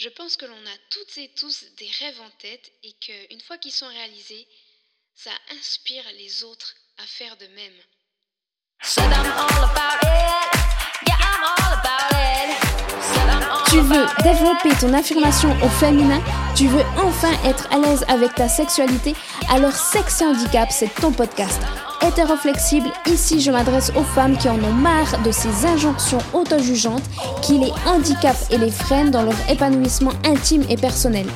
Je pense que l'on a toutes et tous des rêves en tête et qu'une fois qu'ils sont réalisés, ça inspire les autres à faire de même. Tu veux développer ton affirmation au féminin? Tu veux enfin être à l'aise avec ta sexualité? Alors Sex et Handicap, c'est ton podcast. Hétéroflexible, ici je m'adresse aux femmes qui en ont marre de ces injonctions auto-jugeantes qui les handicapent et les freinent dans leur épanouissement intime et personnel.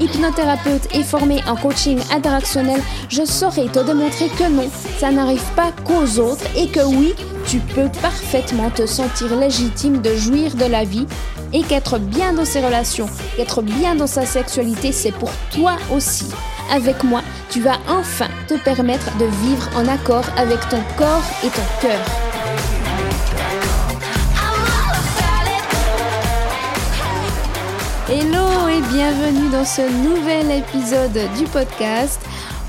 Hypnothérapeute et formée en coaching interactionnel, je saurais te démontrer que non, ça n'arrive pas qu'aux autres et que oui, tu peux parfaitement te sentir légitime de jouir de la vie et qu'être bien dans ses relations, qu'être bien dans sa sexualité, c'est pour toi aussi. Avec moi, tu vas enfin te permettre de vivre en accord avec ton corps et ton cœur. Hello et bienvenue dans ce nouvel épisode du podcast.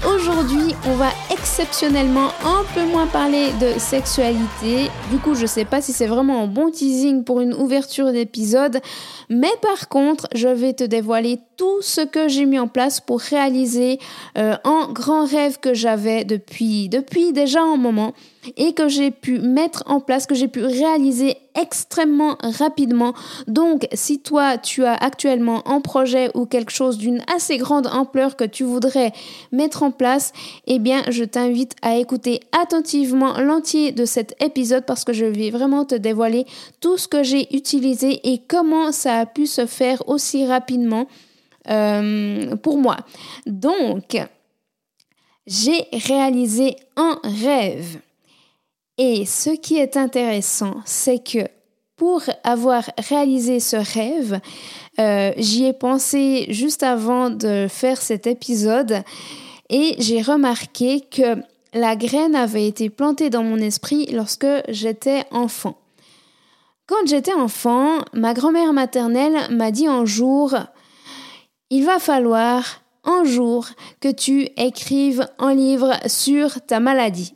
Aujourd'hui, on va exceptionnellement un peu moins parler de sexualité. Du coup, je sais pas si c'est vraiment un bon teasing pour une ouverture d'épisode, mais par contre, je vais te dévoiler tout ce que j'ai mis en place pour réaliser euh, un grand rêve que j'avais depuis depuis déjà un moment et que j'ai pu mettre en place, que j'ai pu réaliser extrêmement rapidement. Donc, si toi, tu as actuellement un projet ou quelque chose d'une assez grande ampleur que tu voudrais mettre en place, eh bien, je t'invite à écouter attentivement l'entier de cet épisode parce que je vais vraiment te dévoiler tout ce que j'ai utilisé et comment ça a pu se faire aussi rapidement euh, pour moi. Donc, j'ai réalisé un rêve. Et ce qui est intéressant, c'est que pour avoir réalisé ce rêve, euh, j'y ai pensé juste avant de faire cet épisode et j'ai remarqué que la graine avait été plantée dans mon esprit lorsque j'étais enfant. Quand j'étais enfant, ma grand-mère maternelle m'a dit un jour, il va falloir un jour que tu écrives un livre sur ta maladie.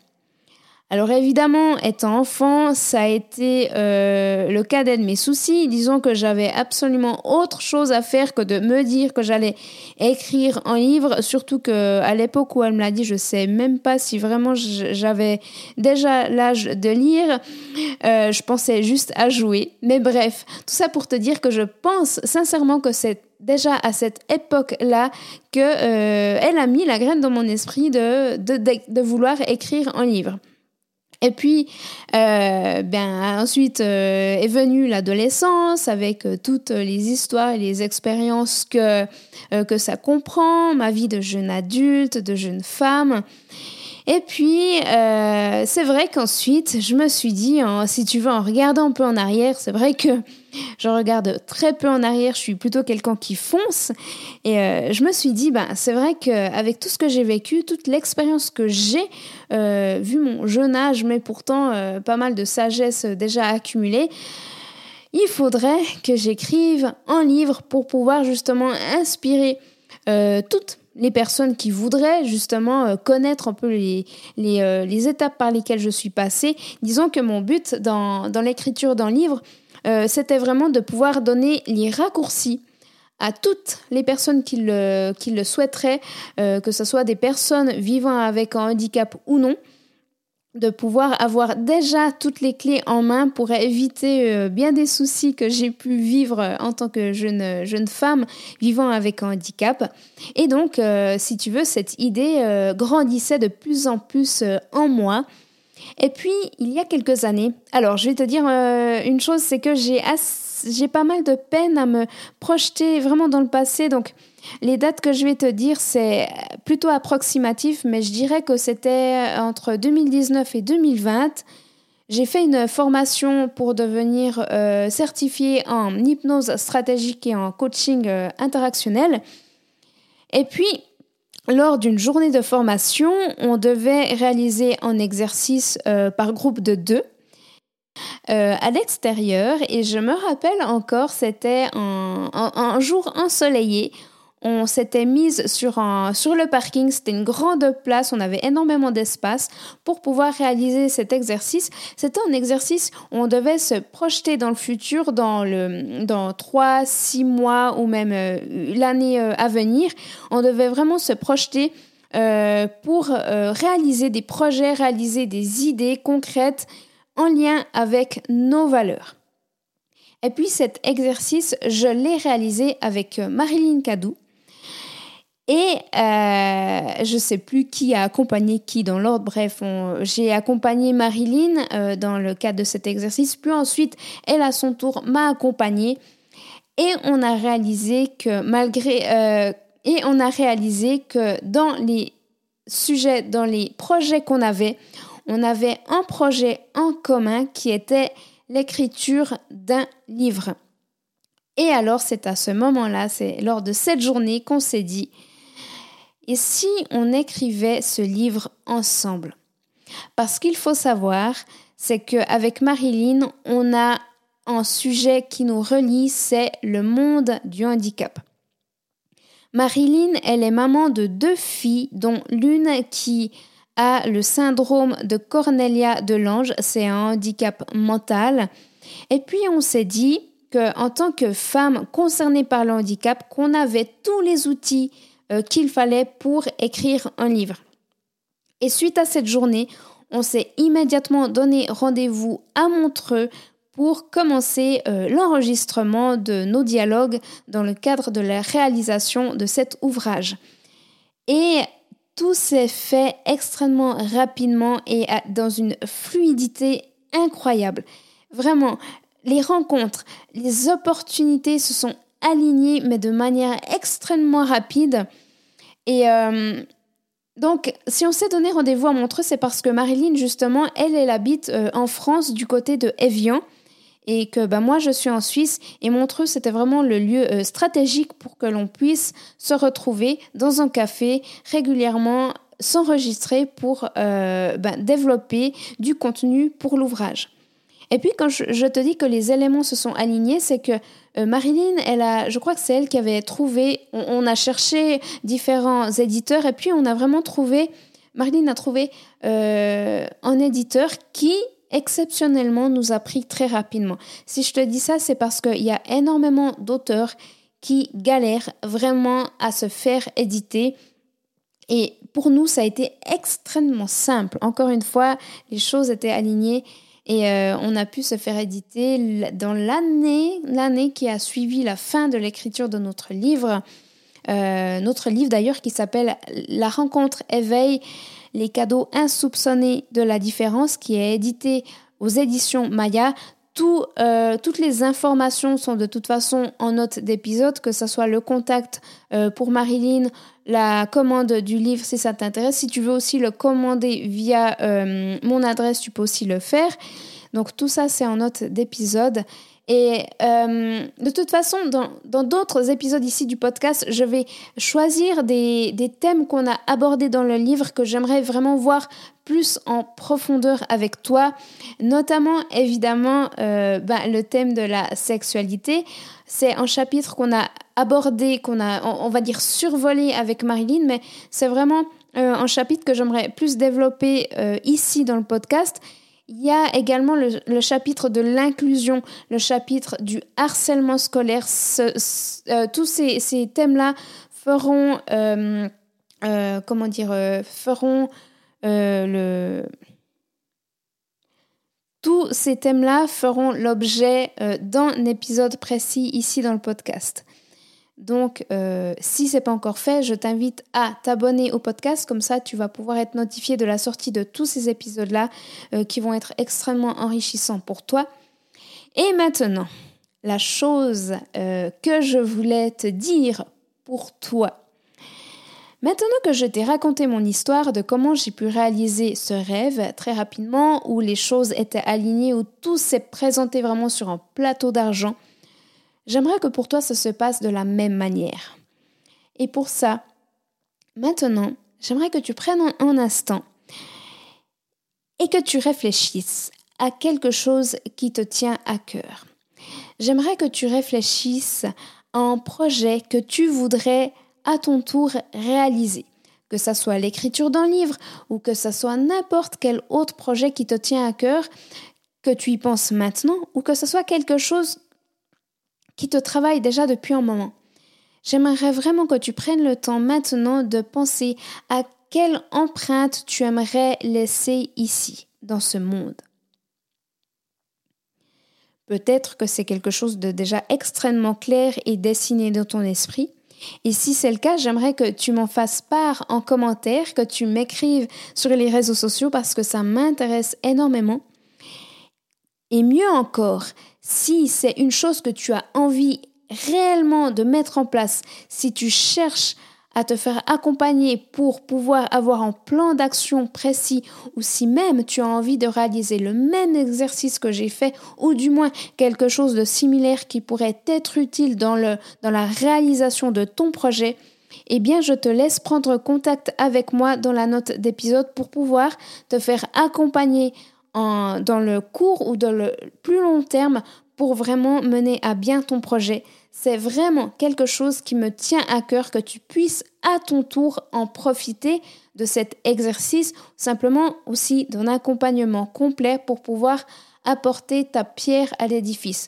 Alors évidemment, étant enfant, ça a été euh, le cas de mes soucis. Disons que j'avais absolument autre chose à faire que de me dire que j'allais écrire un livre, surtout que à l'époque où elle me l'a dit, je sais même pas si vraiment j'avais déjà l'âge de lire. Euh, je pensais juste à jouer. Mais bref, tout ça pour te dire que je pense sincèrement que c'est déjà à cette époque-là que euh, elle a mis la graine dans mon esprit de, de, de vouloir écrire un livre. Et puis, euh, ben, ensuite euh, est venue l'adolescence avec toutes les histoires et les expériences que, que ça comprend, ma vie de jeune adulte, de jeune femme. Et puis, euh, c'est vrai qu'ensuite, je me suis dit, si tu veux, en regardant un peu en arrière, c'est vrai que je regarde très peu en arrière, je suis plutôt quelqu'un qui fonce. Et euh, je me suis dit, ben, c'est vrai qu'avec tout ce que j'ai vécu, toute l'expérience que j'ai, euh, vu mon jeune âge, mais pourtant pas mal de sagesse déjà accumulée, il faudrait que j'écrive un livre pour pouvoir justement inspirer toutes les personnes qui voudraient justement euh, connaître un peu les, euh, les, étapes par lesquelles je suis passée. Disons que mon but dans, dans l'écriture d'un livre, euh, c'était vraiment de pouvoir donner les raccourcis à toutes les personnes qui le souhaiteraient, que ce soit des personnes vivant avec un handicap ou non, de pouvoir avoir déjà toutes les clés en main pour éviter euh, bien des soucis que j'ai pu vivre euh, en tant que jeune, jeune femme vivant avec un handicap. Et donc, euh, si tu veux, cette idée grandissait de plus en plus en moi. Et puis, il y a quelques années, alors je vais te dire une chose, c'est que j'ai j'ai pas mal de peine à me projeter vraiment dans le passé. Donc, les dates que je vais te dire, c'est plutôt approximatif, mais je dirais que c'était entre 2019 et 2020. J'ai fait une formation pour devenir euh, certifiée en hypnose stratégique et en coaching euh, interactionnel. Et puis, lors d'une journée de formation, on devait réaliser un exercice euh, par groupe de deux. À l'extérieur et je me rappelle encore, c'était un, jour ensoleillé on s'était mise sur, un, sur le parking, c'était une grande place, on avait énormément d'espace pour pouvoir réaliser cet exercice. C'était un exercice où on devait se projeter dans le futur, dans, le, dans 3, 6 mois ou même euh, l'année euh, à venir. On devait vraiment se projeter euh, pour réaliser des projets, réaliser des idées concrètes en lien avec nos valeurs. Et puis cet exercice, je l'ai réalisé avec Marilyn Cadou. Et euh, je ne sais plus qui a accompagné qui dans l'ordre. Bref, j'ai accompagné Marilyn euh, dans le cadre de cet exercice. Puis ensuite, elle à son tour m'a accompagnée. Et on a réalisé que malgré... Euh, et on a réalisé que dans les sujets, dans les projets qu'on avait, on avait un projet en commun qui était l'écriture d'un livre. Et alors, c'est à ce moment-là, c'est lors de cette journée qu'on s'est dit, et si on écrivait ce livre ensemble? Parce qu'il faut savoir, c'est qu'avec Marilyn, on a un sujet qui nous relie, c'est le monde du handicap. Marilyn, elle est maman de deux filles, dont l'une qui a le syndrome de Cornelia de l'Ange, c'est un handicap mental. Et puis on s'est dit que en tant que femme concernée par le handicap, qu'on avait tous les outils euh, qu'il fallait pour écrire un livre. Et suite à cette journée, on s'est immédiatement donné rendez-vous à Montreux pour commencer euh, l'enregistrement de nos dialogues dans le cadre de la réalisation de cet ouvrage. Et tout s'est fait extrêmement rapidement et dans une fluidité incroyable. Vraiment, les rencontres, les opportunités se sont aligné, mais de manière extrêmement rapide. Et euh, donc, si on s'est donné rendez-vous à Montreux, c'est parce que Marilyn, justement, elle, elle habite euh, en France du côté de Evian. Et que ben, moi, je suis en Suisse. Et Montreux, c'était vraiment le lieu euh, stratégique pour que l'on puisse se retrouver dans un café régulièrement, s'enregistrer pour ben, développer du contenu pour l'ouvrage. Et puis, quand je, te dis que les éléments se sont alignés, c'est que euh, Marilyn, elle a, je crois que c'est elle qui avait trouvé, on, a cherché différents éditeurs et puis on a vraiment trouvé, Marilyn a trouvé euh, un éditeur qui, exceptionnellement, nous a pris très rapidement. Si je te dis ça, c'est parce qu'il y a énormément d'auteurs qui galèrent vraiment à se faire éditer. Et pour nous, ça a été extrêmement simple. Encore une fois, les choses étaient alignées et euh, on a pu se faire éditer dans l'année, l'année qui a suivi la fin de l'écriture de notre livre. Euh, notre livre d'ailleurs qui s'appelle La rencontre éveille les cadeaux insoupçonnés de la différence, qui est édité aux éditions Maya. Euh, toutes les informations sont de toute façon en note d'épisode, que ce soit le contact euh, pour Marilyn, la commande du livre si ça t'intéresse. Si tu veux aussi le commander via mon adresse, tu peux aussi le faire. Donc tout ça, c'est en note d'épisode. Et de toute façon, dans d'autres épisodes ici du podcast, je vais choisir des, thèmes qu'on a abordés dans le livre que j'aimerais vraiment voir plus en profondeur avec toi, notamment évidemment euh, ben, le thème de la sexualité. C'est un chapitre qu'on a abordé, qu'on a, on, va dire, survolé avec Marilyn, mais c'est vraiment euh, un chapitre que j'aimerais plus développer euh, ici dans le podcast. Il y a également le, chapitre de l'inclusion, le chapitre du harcèlement scolaire. tous ces, thèmes-là feront, comment dire, feront euh, le... Tous ces thèmes-là feront l'objet euh, d'un épisode précis ici dans le podcast. Donc, euh, si ce n'est pas encore fait, je t'invite à t'abonner au podcast. Comme ça, tu vas pouvoir être notifié de la sortie de tous ces épisodes-là qui vont être extrêmement enrichissants pour toi. Et maintenant, la chose que je voulais te dire pour toi Maintenant que je t'ai raconté mon histoire de comment j'ai pu réaliser ce rêve très rapidement, où les choses étaient alignées, où tout s'est présenté vraiment sur un plateau d'argent, j'aimerais que pour toi ça se passe de la même manière. Et pour ça, maintenant, j'aimerais que tu prennes un instant et que tu réfléchisses à quelque chose qui te tient à cœur. J'aimerais que tu réfléchisses à un projet que tu voudrais à ton tour réaliser. Que ça soit l'écriture d'un livre ou que ça soit n'importe quel autre projet qui te tient à cœur, que tu y penses maintenant ou que ce soit quelque chose qui te travaille déjà depuis un moment. J'aimerais vraiment que tu prennes le temps maintenant de penser à quelle empreinte tu aimerais laisser ici, dans ce monde. Peut-être que c'est quelque chose de déjà extrêmement clair et dessiné dans ton esprit. Et si c'est le cas, j'aimerais que tu m'en fasses part en commentaire, que tu m'écrives sur les réseaux sociaux parce que ça m'intéresse énormément. Et mieux encore, si c'est une chose que tu as envie réellement de mettre en place, si tu cherches à te faire accompagner pour pouvoir avoir un plan d'action précis ou si même tu as envie de réaliser le même exercice que j'ai fait ou du moins quelque chose de similaire qui pourrait être utile dans, la réalisation de ton projet, eh bien je te laisse prendre contact avec moi dans la note d'épisode pour pouvoir te faire accompagner dans le court ou dans le plus long terme pour vraiment mener à bien ton projet. C'est vraiment quelque chose qui me tient à cœur que tu puisses à ton tour en profiter de cet exercice, simplement aussi d'un accompagnement complet pour pouvoir apporter ta pierre à l'édifice.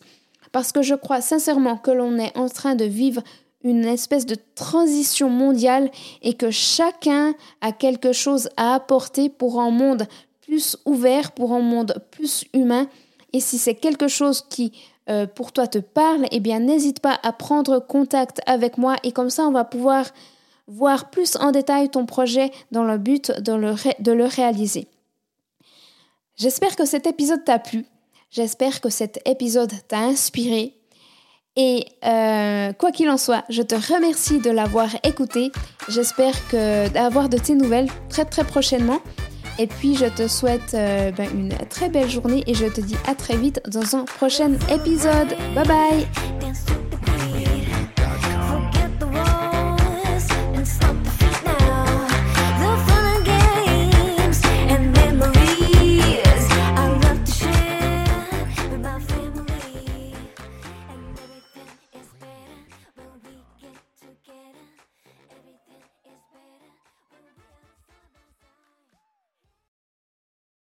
Parce que je crois sincèrement que l'on est en train de vivre une espèce de transition mondiale et que chacun a quelque chose à apporter pour un monde ouvert, pour un monde plus humain. Et si c'est quelque chose qui euh, pour toi te parle, eh bien n'hésite pas à prendre contact avec moi et comme ça on va pouvoir voir plus en détail ton projet dans le but de le, réaliser. J'espère que cet épisode t'a plu, j'espère que cet épisode t'a inspiré et euh, quoi qu'il en soit, je te remercie de l'avoir écouté. J'espère d'avoir de tes nouvelles très très prochainement. Et puis je te souhaite euh, ben, une très belle journée et je te dis à très vite dans un prochain épisode. Bye bye